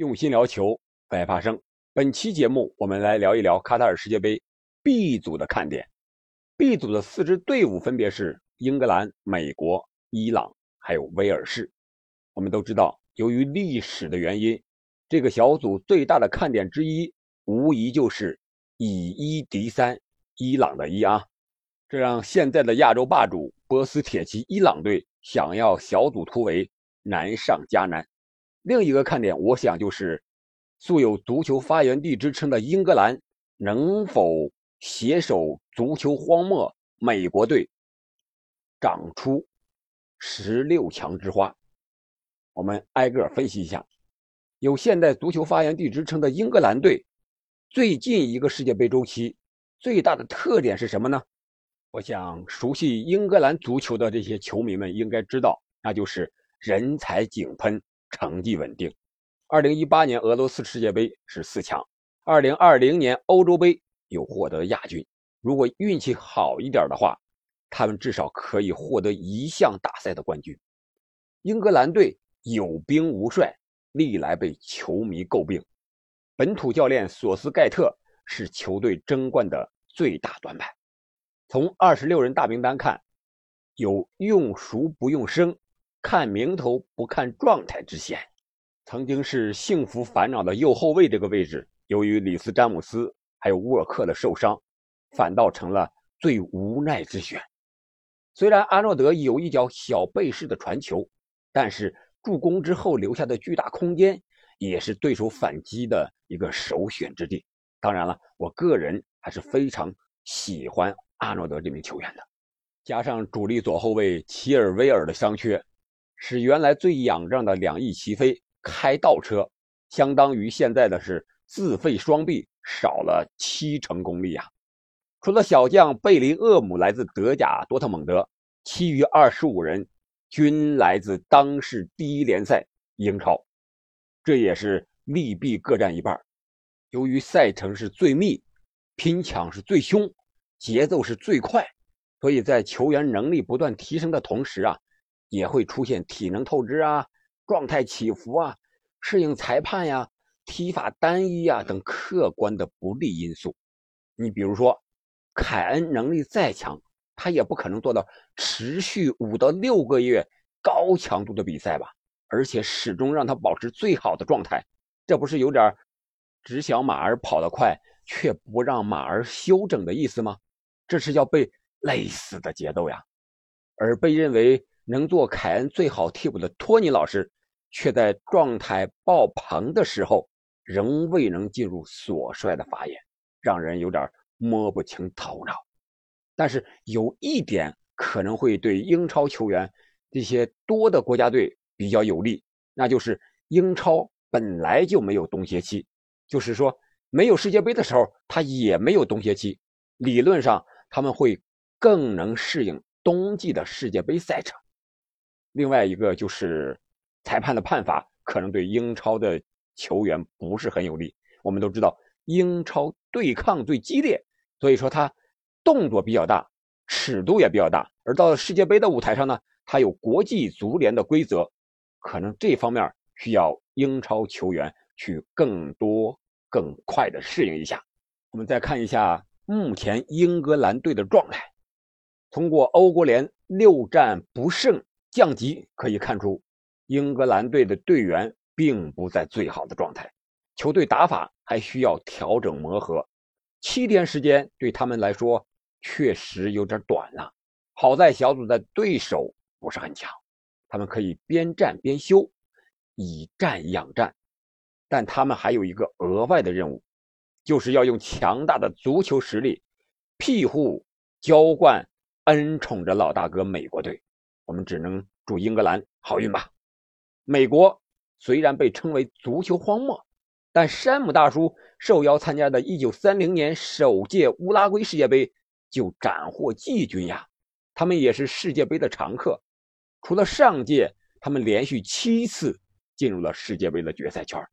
用心聊球，爱发声。本期节目，我们来聊一聊卡塔尔世界杯 B 组的看点。B 组的四支队伍分别是英格兰、美国、伊朗，还有威尔士。我们都知道，由于历史的原因，这个小组最大的看点之一，无疑就是以一敌三，伊朗的一啊，这让现在的亚洲霸主波斯铁骑伊朗队想要小组突围难上加难。另一个看点，我想就是素有“足球发源地”之称的英格兰能否携手足球荒漠美国队，长出十六强之花？我们挨个分析一下。有现代足球发源地之称的英格兰队，最近一个世界杯周期最大的特点是什么呢？我想熟悉英格兰足球的这些球迷们应该知道，那就是人才井喷。成绩稳定。二零一八年俄罗斯世界杯是四强，二零二零年欧洲杯又获得亚军。如果运气好一点的话，他们至少可以获得一项大赛的冠军。英格兰队有兵无帅，历来被球迷诟病。本土教练索斯盖特是球队争冠的最大短板。从二十六人大名单看，有用熟不用生。看名头不看状态之嫌，曾经是幸福烦恼的右后卫这个位置，由于里斯詹姆斯还有沃尔克的受伤，反倒成了最无奈之选。虽然阿诺德有一脚小背式的传球，但是助攻之后留下的巨大空间，也是对手反击的一个首选之地。当然了，我个人还是非常喜欢阿诺德这名球员的，加上主力左后卫齐尔维尔的伤缺。使原来最仰仗的两翼齐飞开倒车，相当于现在的是自废双臂，少了七成功力啊！除了小将贝林厄姆来自德甲多特蒙德，其余二十五人均来自当世第一联赛英超，这也是利弊各占一半。由于赛程是最密，拼抢是最凶，节奏是最快，所以在球员能力不断提升的同时啊。也会出现体能透支啊、状态起伏啊、适应裁判呀、踢法单一啊等客观的不利因素。你比如说，凯恩能力再强，他也不可能做到持续五到六个月高强度的比赛吧？而且始终让他保持最好的状态，这不是有点只想马儿跑得快，却不让马儿休整的意思吗？这是要被累死的节奏呀！而被认为。能做凯恩最好替补的托尼老师，却在状态爆棚的时候，仍未能进入所帅的法眼，让人有点摸不清头脑。但是有一点可能会对英超球员这些多的国家队比较有利，那就是英超本来就没有冬歇期，就是说没有世界杯的时候，他也没有冬歇期，理论上他们会更能适应冬季的世界杯赛程。另外一个就是裁判的判罚可能对英超的球员不是很有利。我们都知道英超对抗最激烈，所以说他动作比较大，尺度也比较大。而到了世界杯的舞台上呢，它有国际足联的规则，可能这方面需要英超球员去更多、更快的适应一下。我们再看一下目前英格兰队的状态，通过欧国联六战不胜。降级可以看出，英格兰队的队员并不在最好的状态，球队打法还需要调整磨合。七天时间对他们来说确实有点短了。好在小组的对手不是很强，他们可以边战边修，以战养战。但他们还有一个额外的任务，就是要用强大的足球实力庇护、浇灌、恩宠着老大哥美国队。我们只能祝英格兰好运吧。美国虽然被称为足球荒漠，但山姆大叔受邀参加的1930年首届乌拉圭世界杯就斩获季军呀。他们也是世界杯的常客，除了上届，他们连续七次进入了世界杯的决赛圈。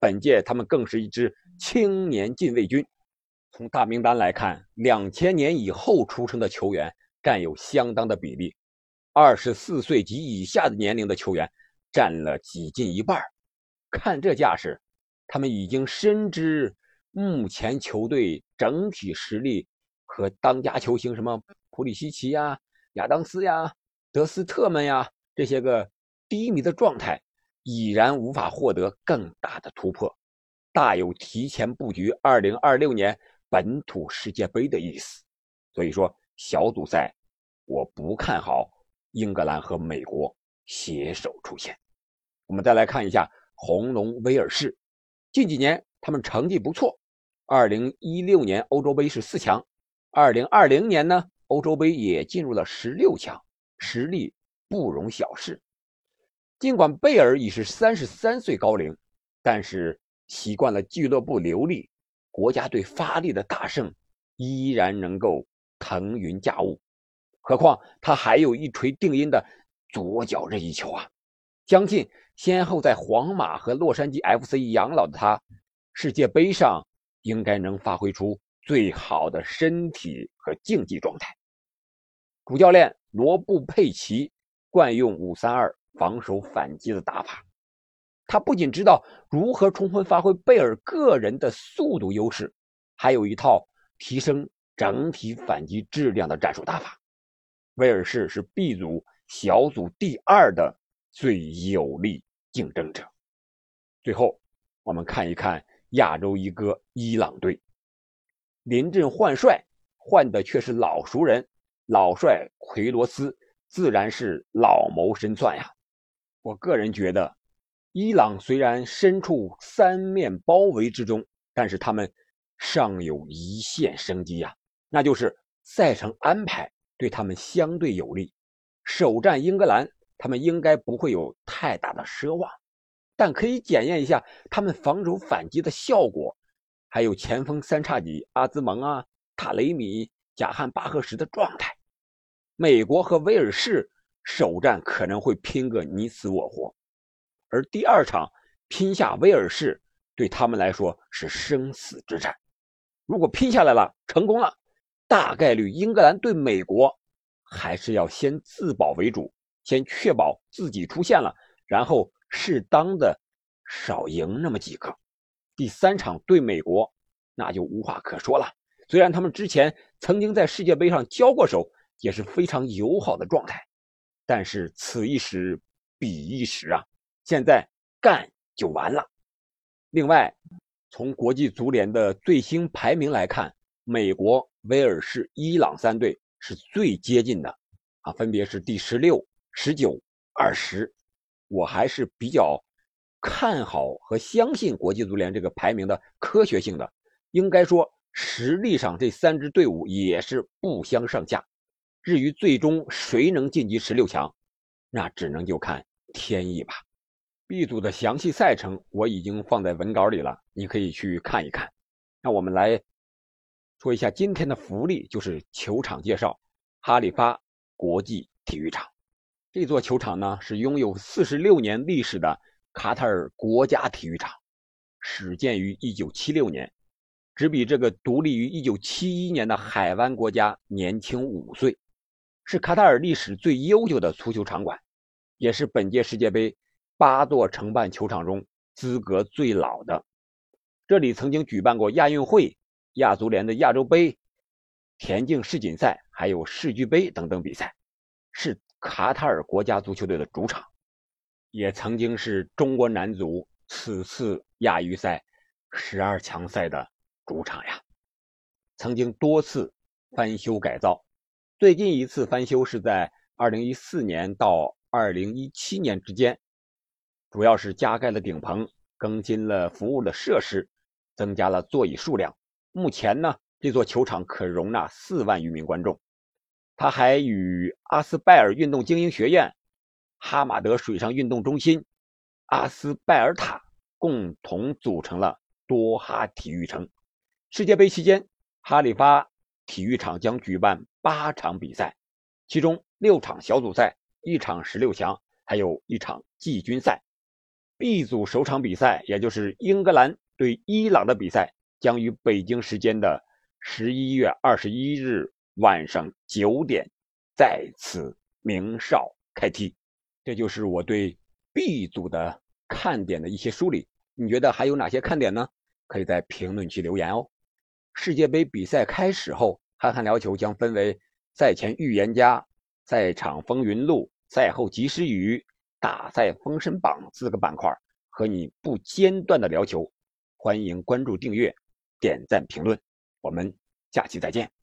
本届他们更是一支青年禁卫军。从大名单来看，2000年以后出生的球员占有相当的比例。二十四岁及以下的年龄的球员占了几近一半看这架势，他们已经深知目前球队整体实力和当家球星什么普里西奇呀、亚当斯呀、德斯特们呀这些个低迷的状态，已然无法获得更大的突破，大有提前布局2026年本土世界杯的意思。所以说，小组赛我不看好英格兰和美国携手出现。我们再来看一下。红龙威尔士，近几年他们成绩不错。二零一六年欧洲杯是四强，二零二零年呢，欧洲杯也进入了十六强，实力不容小视。尽管贝尔已是三十三岁高龄，但是习惯了俱乐部流利、国家队发力的大胜，依然能够腾云驾雾。何况他还有一锤定音的左脚任意球啊！相信。先后在皇马和洛杉矶 FC 养老的他，世界杯上应该能发挥出最好的身体和竞技状态。主教练罗布佩奇惯用五三二防守反击的打法，他不仅知道如何充分发挥贝尔个人的速度优势，还有一套提升整体反击质量的战术打法。威尔士是 B 组小组第二的最有力。竞争者。最后，我们看一看亚洲一哥伊朗队，临阵换帅，换的却是老熟人，老帅奎罗斯自然是老谋深算呀。我个人觉得，伊朗虽然身处三面包围之中，但是他们尚有一线生机呀，那就是赛程安排对他们相对有利，首战英格兰。他们应该不会有太大的奢望，但可以检验一下他们防守反击的效果，还有前锋三叉戟阿兹蒙啊、塔雷米、贾汉巴赫什的状态。美国和威尔士首战可能会拼个你死我活，而第二场拼下威尔士对他们来说是生死之战。如果拼下来了，成功了，大概率英格兰对美国还是要先自保为主。先确保自己出现了，然后适当的少赢那么几个。第三场对美国，那就无话可说了。虽然他们之前曾经在世界杯上交过手，也是非常友好的状态，但是此一时彼一时啊，现在干就完了。另外，从国际足联的最新排名来看，美国、威尔士、伊朗三队是最接近的啊，分别是第十六。十九、二十，我还是比较看好和相信国际足联这个排名的科学性的。应该说，实力上这三支队伍也是不相上下。至于最终谁能晋级十六强，那只能就看天意吧。B 组的详细赛程我已经放在文稿里了，你可以去看一看。那我们来说一下今天的福利，就是球场介绍：哈里发国际体育场。这座球场呢，是拥有四十六年历史的卡塔尔国家体育场，始建于一九七六年，只比这个独立于一九七一年的海湾国家年轻五岁，是卡塔尔历史最悠久的足球场馆，也是本届世界杯八座承办球场中资格最老的。这里曾经举办过亚运会、亚足联的亚洲杯、田径世锦赛，还有世俱杯等等比赛，是。卡塔尔国家足球队的主场，也曾经是中国男足此次亚预赛十二强赛的主场呀。曾经多次翻修改造，最近一次翻修是在二零一四年到二零一七年之间，主要是加盖了顶棚，更新了服务的设施，增加了座椅数量。目前呢，这座球场可容纳四万余名观众。他还与阿斯拜尔运动精英学院、哈马德水上运动中心、阿斯拜尔塔共同组成了多哈体育城。世界杯期间，哈里发体育场将举办八场比赛，其中六场小组赛，一场十六强，还有一场季军赛。B 组首场比赛，也就是英格兰对伊朗的比赛，将于北京时间的十一月二十一日。晚上九点，再次鸣哨开踢，这就是我对 B 组的看点的一些梳理。你觉得还有哪些看点呢？可以在评论区留言哦。世界杯比赛开始后，憨憨聊球将分为赛前预言家、赛场风云录、赛后及时雨、大赛封神榜四个板块，和你不间断的聊球。欢迎关注、订阅、点赞、评论，我们下期再见。